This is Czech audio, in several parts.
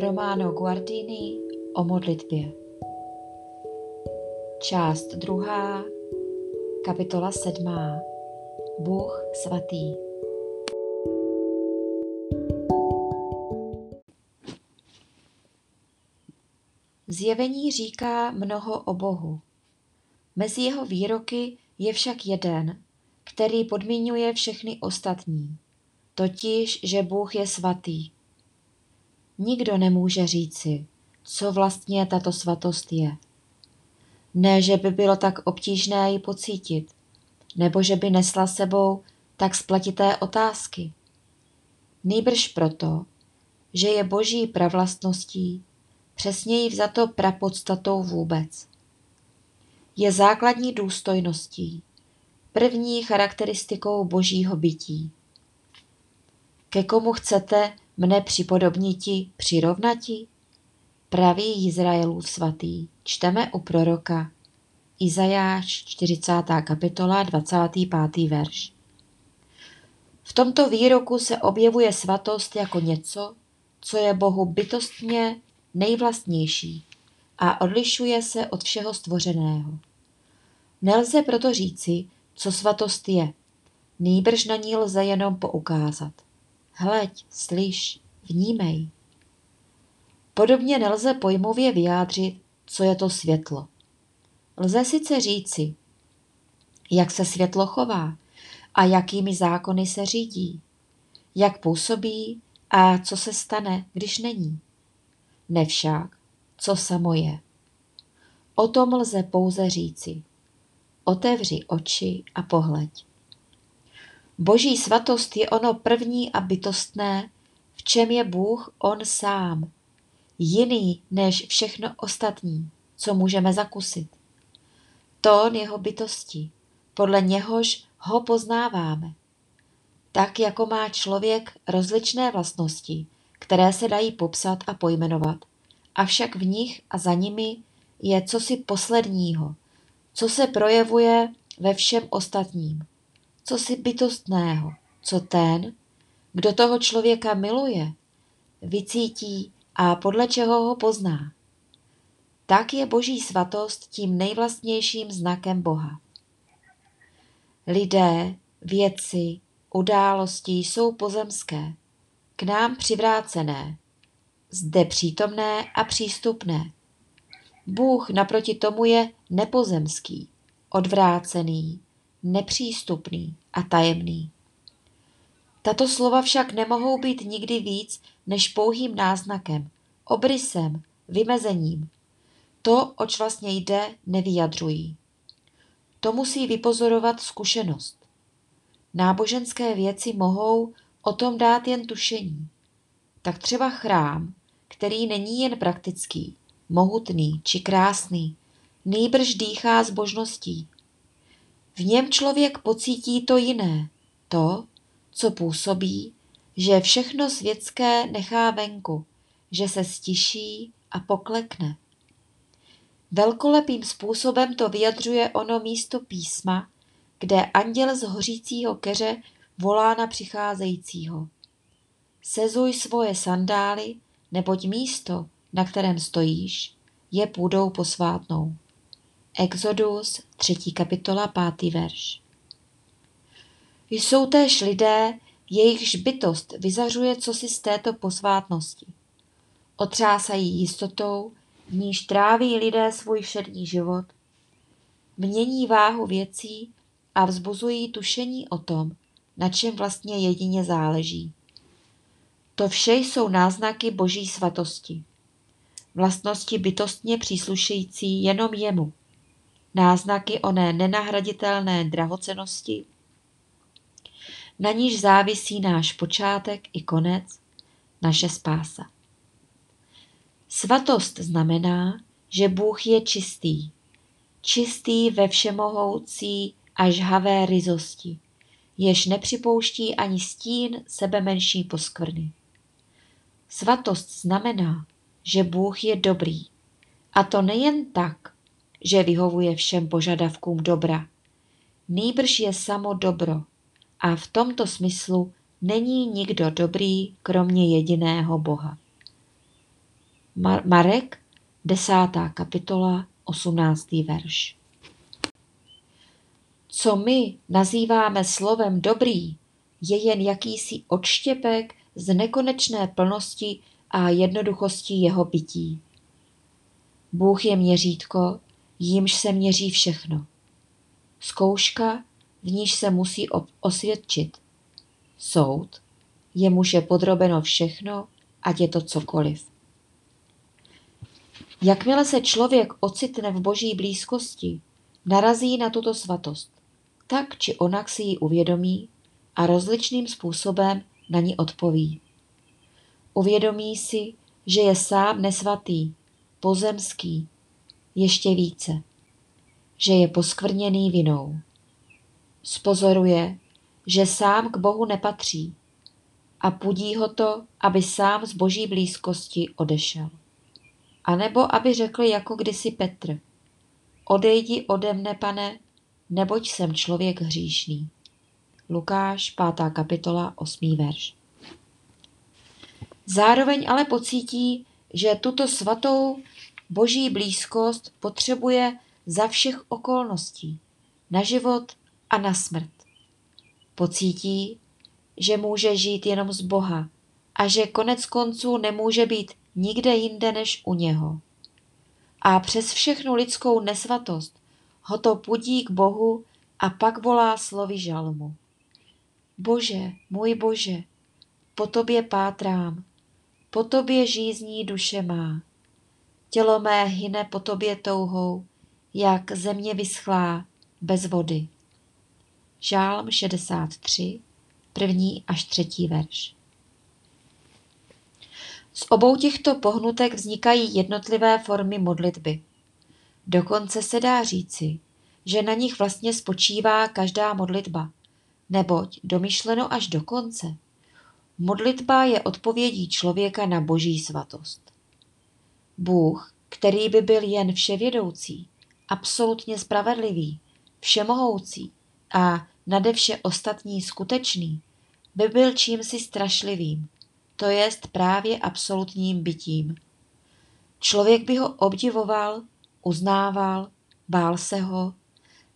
Romano Guardini o modlitbě. Část druhá, kapitola sedmá. Bůh svatý. Zjevení říká mnoho o Bohu. Mezi jeho výroky je však jeden, který podmiňuje všechny ostatní, totiž, že Bůh je svatý. Nikdo nemůže říci, co vlastně tato svatost je. Ne, že by bylo tak obtížné ji pocítit, nebo že by nesla sebou tak spletité otázky. Nýbrž proto, že je boží pravlastností, přesněji vzato prapodstatou vůbec. Je základní důstojností, první charakteristikou božího bytí. Ke komu chcete mne připodobniti, přirovnati? Pravý Izraelův svatý, čteme u proroka. Izajáš 40. kapitola 25. verš. V tomto výroku se objevuje svatost jako něco, co je Bohu bytostně nejvlastnější a odlišuje se od všeho stvořeného. Nelze proto říci, co svatost je, nýbrž na ní lze jenom poukázat. Hleď, slyš, vnímej. Podobně nelze pojmově vyjádřit, co je to světlo. Lze sice říci, jak se světlo chová a jakými zákony se řídí, jak působí a co se stane, když není. Nevšak, co samo je. O tom lze pouze říci. Otevři oči a pohleď. Boží svatost je ono první a bytostné, v čem je Bůh On sám, jiný než všechno ostatní, co můžeme zakusit. Tón jeho bytosti, podle něhož ho poznáváme. Tak jako má člověk rozličné vlastnosti, které se dají popsat a pojmenovat, avšak v nich a za nimi je cosi posledního, co se projevuje ve všem ostatním co si bytostného, co ten, kdo toho člověka miluje, vycítí a podle čeho ho pozná. Tak je boží svatost tím nejvlastnějším znakem Boha. Lidé, věci, události jsou pozemské, k nám přivrácené, zde přítomné a přístupné. Bůh naproti tomu je nepozemský, odvrácený, nepřístupný a tajemný. Tato slova však nemohou být nikdy víc než pouhým náznakem, obrysem, vymezením. To, oč vlastně jde, nevyjadřují. To musí vypozorovat zkušenost. Náboženské věci mohou o tom dát jen tušení. Tak třeba chrám, který není jen praktický, mohutný či krásný, nýbrž dýchá zbožností, v něm člověk pocítí to jiné, to, co působí, že všechno světské nechá venku, že se stiší a poklekne. Velkolepým způsobem to vyjadřuje ono místo písma, kde anděl z hořícího keře volá na přicházejícího. Sezuj svoje sandály, neboť místo, na kterém stojíš, je půdou posvátnou. Exodus, třetí kapitola, pátý verš. Jsou též lidé, jejichž bytost vyzařuje cosi z této posvátnosti. Otřásají jistotou, v níž tráví lidé svůj všední život, mění váhu věcí a vzbuzují tušení o tom, na čem vlastně jedině záleží. To vše jsou náznaky boží svatosti. Vlastnosti bytostně příslušející jenom jemu náznaky oné nenahraditelné drahocenosti, na níž závisí náš počátek i konec, naše spása. Svatost znamená, že Bůh je čistý, čistý ve všemohoucí a žhavé ryzosti, jež nepřipouští ani stín sebe menší poskvrny. Svatost znamená, že Bůh je dobrý, a to nejen tak, že vyhovuje všem požadavkům dobra. Nýbrž je samo dobro a v tomto smyslu není nikdo dobrý, kromě jediného Boha. Marek, desátá kapitola, osmnáctý verš. Co my nazýváme slovem dobrý, je jen jakýsi odštěpek z nekonečné plnosti a jednoduchosti jeho bytí. Bůh je měřítko, jímž se měří všechno. Zkouška, v níž se musí osvědčit. Soud, jemuž je podrobeno všechno, ať je to cokoliv. Jakmile se člověk ocitne v boží blízkosti, narazí na tuto svatost. Tak či onak si ji uvědomí a rozličným způsobem na ní odpoví. Uvědomí si, že je sám nesvatý, pozemský, ještě více, že je poskvrněný vinou. Spozoruje, že sám k Bohu nepatří a pudí ho to, aby sám z boží blízkosti odešel. A nebo aby řekl jako kdysi Petr, odejdi ode mne, pane, neboť jsem člověk hříšný. Lukáš, 5. kapitola, 8. verš. Zároveň ale pocítí, že tuto svatou boží blízkost potřebuje za všech okolností, na život a na smrt. Pocítí, že může žít jenom z Boha a že konec konců nemůže být nikde jinde než u něho. A přes všechnu lidskou nesvatost ho to pudí k Bohu a pak volá slovy žalmu. Bože, můj Bože, po tobě pátrám, po tobě žízní duše má. Tělo mé hyne po tobě touhou, jak země vyschlá bez vody. Žálm 63, první až třetí verš. Z obou těchto pohnutek vznikají jednotlivé formy modlitby. Dokonce se dá říci, že na nich vlastně spočívá každá modlitba, neboť domyšleno až do konce. Modlitba je odpovědí člověka na boží svatost. Bůh, který by byl jen vševědoucí, absolutně spravedlivý, všemohoucí a nade vše ostatní skutečný, by byl čímsi strašlivým, to jest právě absolutním bytím. Člověk by ho obdivoval, uznával, bál se ho,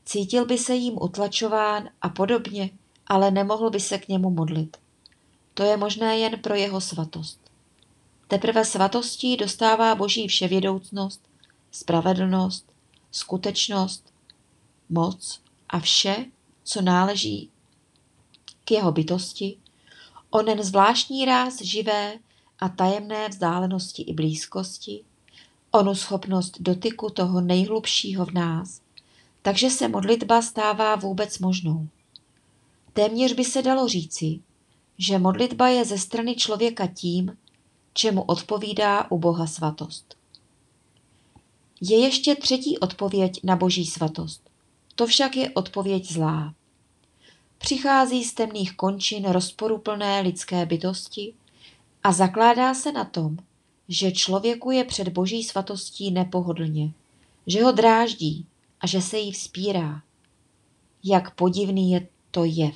cítil by se jim utlačován a podobně, ale nemohl by se k němu modlit. To je možné jen pro jeho svatost. Teprve svatostí dostává boží vševědoucnost, spravedlnost, skutečnost, moc a vše, co náleží k jeho bytosti, onen zvláštní ráz živé a tajemné vzdálenosti i blízkosti, onu schopnost dotyku toho nejhlubšího v nás, takže se modlitba stává vůbec možnou. Téměř by se dalo říci, že modlitba je ze strany člověka tím, čemu odpovídá u Boha svatost. Je ještě třetí odpověď na boží svatost. To však je odpověď zlá. Přichází z temných končin rozporuplné lidské bytosti a zakládá se na tom, že člověku je před boží svatostí nepohodlně, že ho dráždí a že se jí vzpírá. Jak podivný je to jev.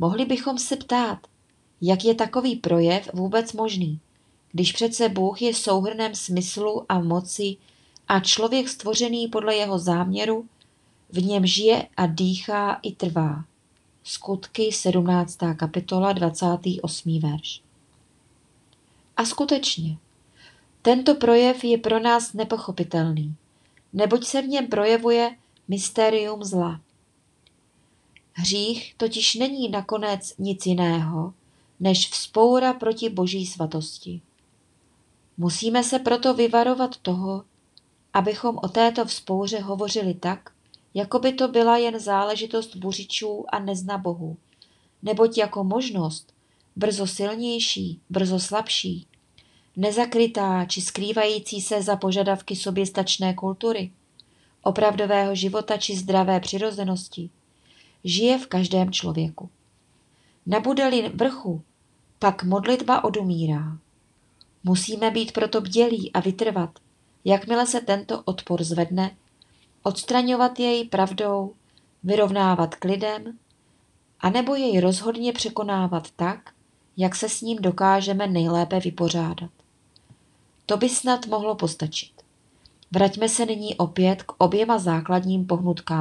Mohli bychom se ptát, jak je takový projev vůbec možný, když přece Bůh je souhrnem smyslu a moci a člověk stvořený podle jeho záměru v něm žije a dýchá i trvá. Skutky 17. kapitola 28. verš. A skutečně, tento projev je pro nás nepochopitelný, neboť se v něm projevuje mystérium zla. Hřích totiž není nakonec nic jiného, než vzpoura proti boží svatosti. Musíme se proto vyvarovat toho, abychom o této vzpouře hovořili tak, jako by to byla jen záležitost buřičů a nezna Bohu, neboť jako možnost, brzo silnější, brzo slabší, nezakrytá či skrývající se za požadavky soběstačné kultury, opravdového života či zdravé přirozenosti, žije v každém člověku. Nabude-li vrchu, pak modlitba odumírá. Musíme být proto bdělí a vytrvat, jakmile se tento odpor zvedne, odstraňovat jej pravdou, vyrovnávat klidem, anebo jej rozhodně překonávat tak, jak se s ním dokážeme nejlépe vypořádat. To by snad mohlo postačit. Vraťme se nyní opět k oběma základním pohnutkám